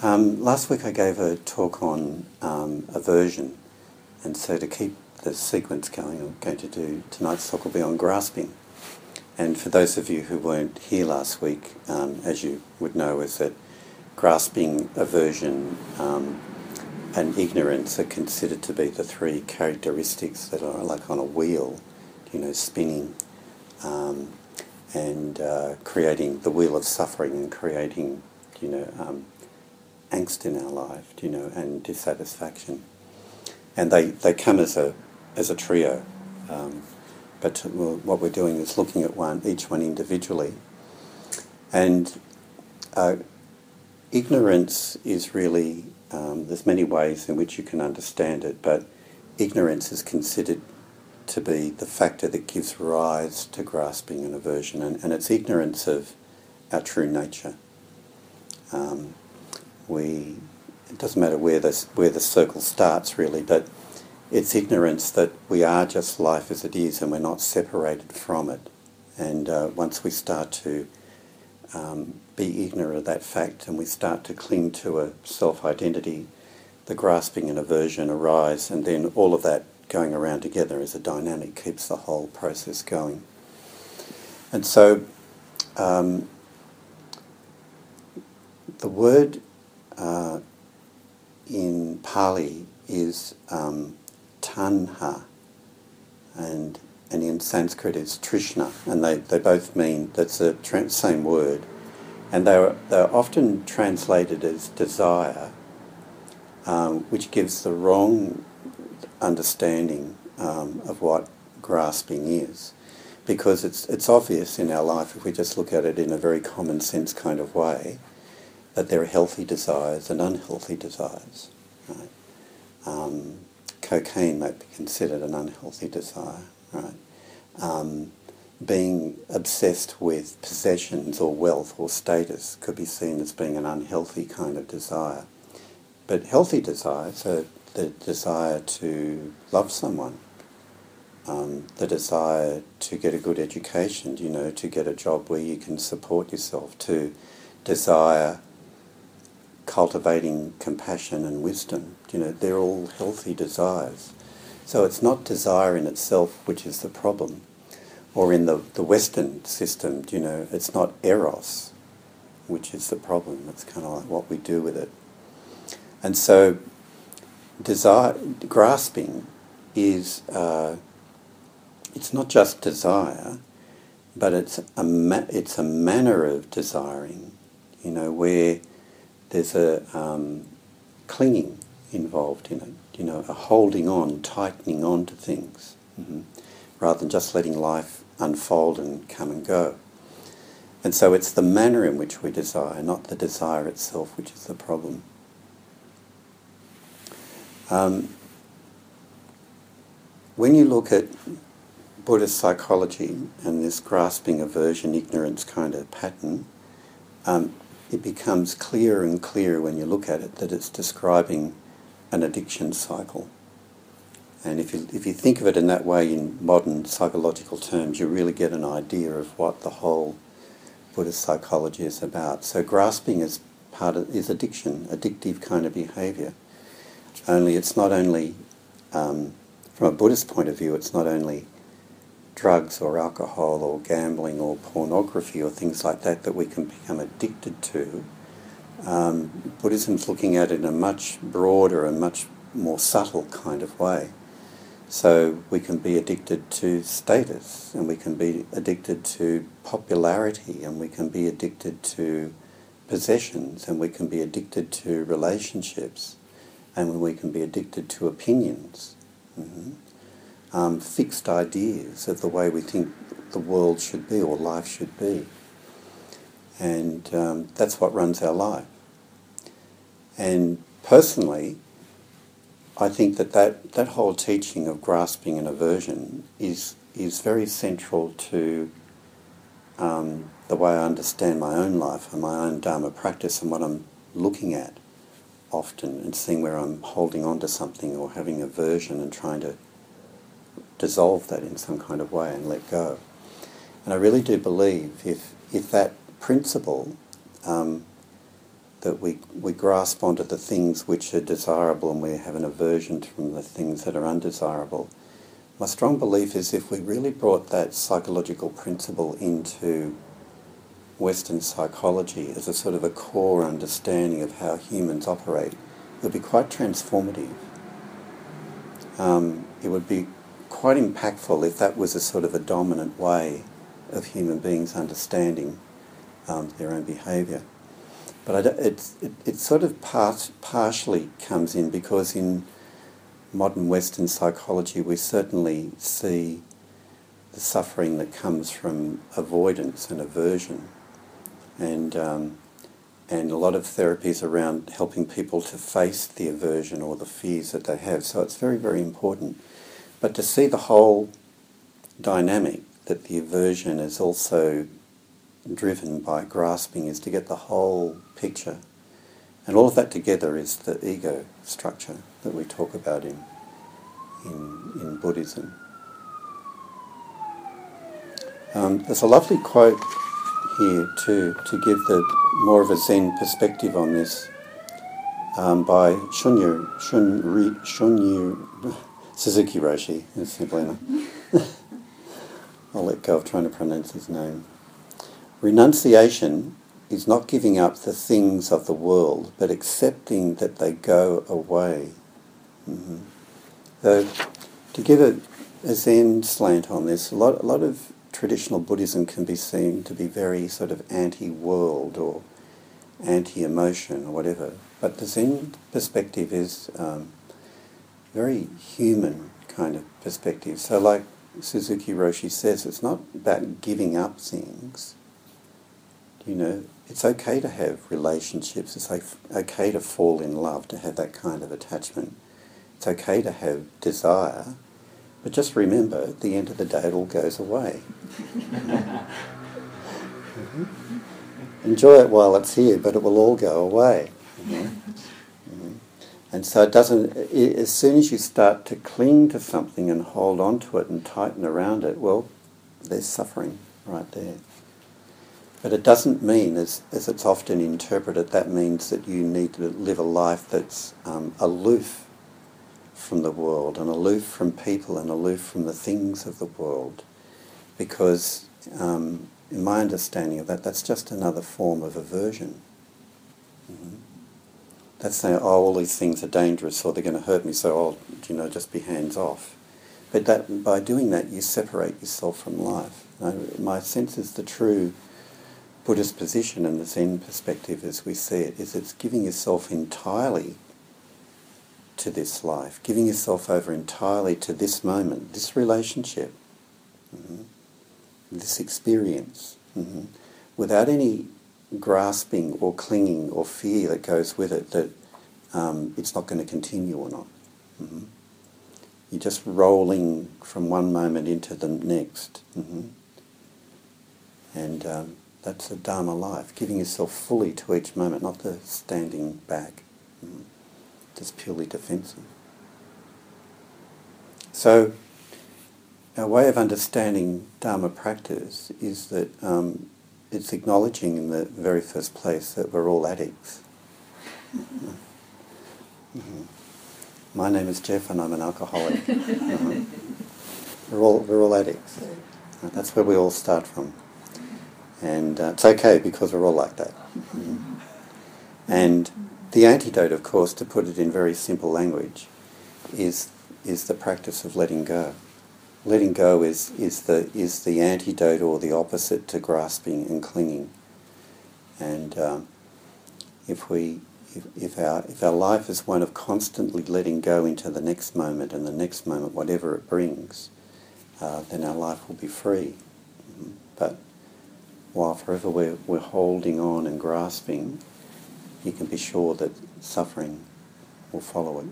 Um, last week I gave a talk on um, aversion, and so to keep the sequence going, I'm going to do tonight's talk will be on grasping. And for those of you who weren't here last week, um, as you would know, is that grasping, aversion, um, and ignorance are considered to be the three characteristics that are like on a wheel, you know, spinning. Um, and uh, creating the wheel of suffering and creating, you know, um, angst in our life, you know, and dissatisfaction. And they, they come as a, as a trio. Um, but what we're doing is looking at one, each one individually. And uh, ignorance is really, um, there's many ways in which you can understand it, but ignorance is considered to be the factor that gives rise to grasping and aversion, and, and it's ignorance of our true nature. Um, we, it doesn't matter where the, where the circle starts really, but it's ignorance that we are just life as it is and we're not separated from it. And uh, once we start to um, be ignorant of that fact and we start to cling to a self-identity, the grasping and aversion arise and then all of that going around together as a dynamic keeps the whole process going. And so um, the word uh, in Pali is um, tanha, and, and in Sanskrit is trishna, and they, they both mean, that's the tra- same word, and they're, they're often translated as desire, um, which gives the wrong understanding um, of what grasping is. Because it's, it's obvious in our life, if we just look at it in a very common sense kind of way, that there are healthy desires and unhealthy desires. Right? Um, cocaine might be considered an unhealthy desire. Right? Um, being obsessed with possessions or wealth or status could be seen as being an unhealthy kind of desire. But healthy desires are the desire to love someone, um, the desire to get a good education, you know, to get a job where you can support yourself, to desire cultivating compassion and wisdom. You know, they're all healthy desires. So it's not desire in itself which is the problem. Or in the, the Western system, you know, it's not eros which is the problem. It's kind of like what we do with it. And so desire, grasping is, uh, it's not just desire, but it's a, ma- it's a manner of desiring, you know, where there's a um, clinging involved in it, you know, a holding on, tightening on to things, mm-hmm, rather than just letting life unfold and come and go. And so it's the manner in which we desire, not the desire itself, which is the problem. Um, when you look at Buddhist psychology and this grasping, aversion, ignorance kind of pattern, um, it becomes clearer and clearer when you look at it that it's describing an addiction cycle. And if you, if you think of it in that way in modern psychological terms, you really get an idea of what the whole Buddhist psychology is about. So grasping is part of is addiction, addictive kind of behaviour. Only it's not only, um, from a Buddhist point of view, it's not only drugs or alcohol or gambling or pornography or things like that that we can become addicted to. Um, Buddhism's looking at it in a much broader and much more subtle kind of way. So we can be addicted to status and we can be addicted to popularity and we can be addicted to possessions and we can be addicted to relationships and we can be addicted to opinions, mm-hmm. Um, fixed ideas of the way we think the world should be or life should be. And um, that's what runs our life. And personally, I think that, that that whole teaching of grasping and aversion is, is very central to um, the way I understand my own life and my own Dharma practice and what I'm looking at often and seeing where I'm holding on to something or having aversion and trying to dissolve that in some kind of way and let go. And I really do believe if, if that principle um, that we, we grasp onto the things which are desirable and we have an aversion from the things that are undesirable. My strong belief is if we really brought that psychological principle into Western psychology as a sort of a core understanding of how humans operate, it would be quite transformative. Um, it would be quite impactful if that was a sort of a dominant way of human beings understanding um, their own behaviour. But it, it sort of part, partially comes in because in modern Western psychology we certainly see the suffering that comes from avoidance and aversion. And, um, and a lot of therapies around helping people to face the aversion or the fears that they have. So it's very, very important. But to see the whole dynamic that the aversion is also driven by grasping is to get the whole picture. And all of that together is the ego structure that we talk about in, in, in Buddhism. Um, there's a lovely quote here too to give the more of a Zen perspective on this um, by Shunryu, Shunryu, Shunryu Suzuki Roshi, simply I'll let go of trying to pronounce his name. Renunciation is not giving up the things of the world, but accepting that they go away. Mm-hmm. So, to give a, a Zen slant on this, a lot, a lot of traditional Buddhism can be seen to be very sort of anti-world or anti-emotion or whatever. But the Zen perspective is um, very human kind of perspective. So, like Suzuki Roshi says, it's not about giving up things you know, it's okay to have relationships. It's okay to fall in love, to have that kind of attachment. It's okay to have desire. But just remember, at the end of the day, it all goes away. mm-hmm. Enjoy it while it's here, but it will all go away. And so it doesn't, as soon as you start to cling to something and hold on to it and tighten around it, well, there's suffering right there. But it doesn't mean, as, as it's often interpreted, that means that you need to live a life that's um, aloof from the world and aloof from people and aloof from the things of the world. Because, um, in my understanding of that, that's just another form of aversion. Mm-hmm. That's saying, oh, all these things are dangerous or they're going to hurt me, so I'll, you know, just be hands off. But that, by doing that, you separate yourself from life. my sense is the true Buddhist position and the Zen perspective as we see it is it's giving yourself entirely to this life, giving yourself over entirely to this moment, this relationship, mm-hmm. this experience, mm-hmm. without any grasping or clinging or fear that goes with it that um, it's not going to continue or not. Mm-hmm. You're just rolling from one moment into the next. Mm-hmm. And um, that's a Dharma life, giving yourself fully to each moment, not the standing back, mm, just purely defensive. So, our way of understanding Dharma practice is that um, it's acknowledging in the very first place that we're all addicts. Mm-hmm. mm-hmm. My name is Jeff and I'm an alcoholic. mm-hmm. We're all, we're all addicts. That's where we all start from. And uh, it's okay because we're all like that. Mm. And the antidote, of course, to put it in very simple language, is, is the practice of letting go. Letting go is, is, the, is the antidote or the opposite to grasping and clinging. And um, if, we, if, if, our, if our life is one of constantly letting go into the next moment and the next moment, whatever it brings, uh, then our life will be free. Mm-hmm. But while forever we're, we're holding on and grasping, you can be sure that suffering will follow it.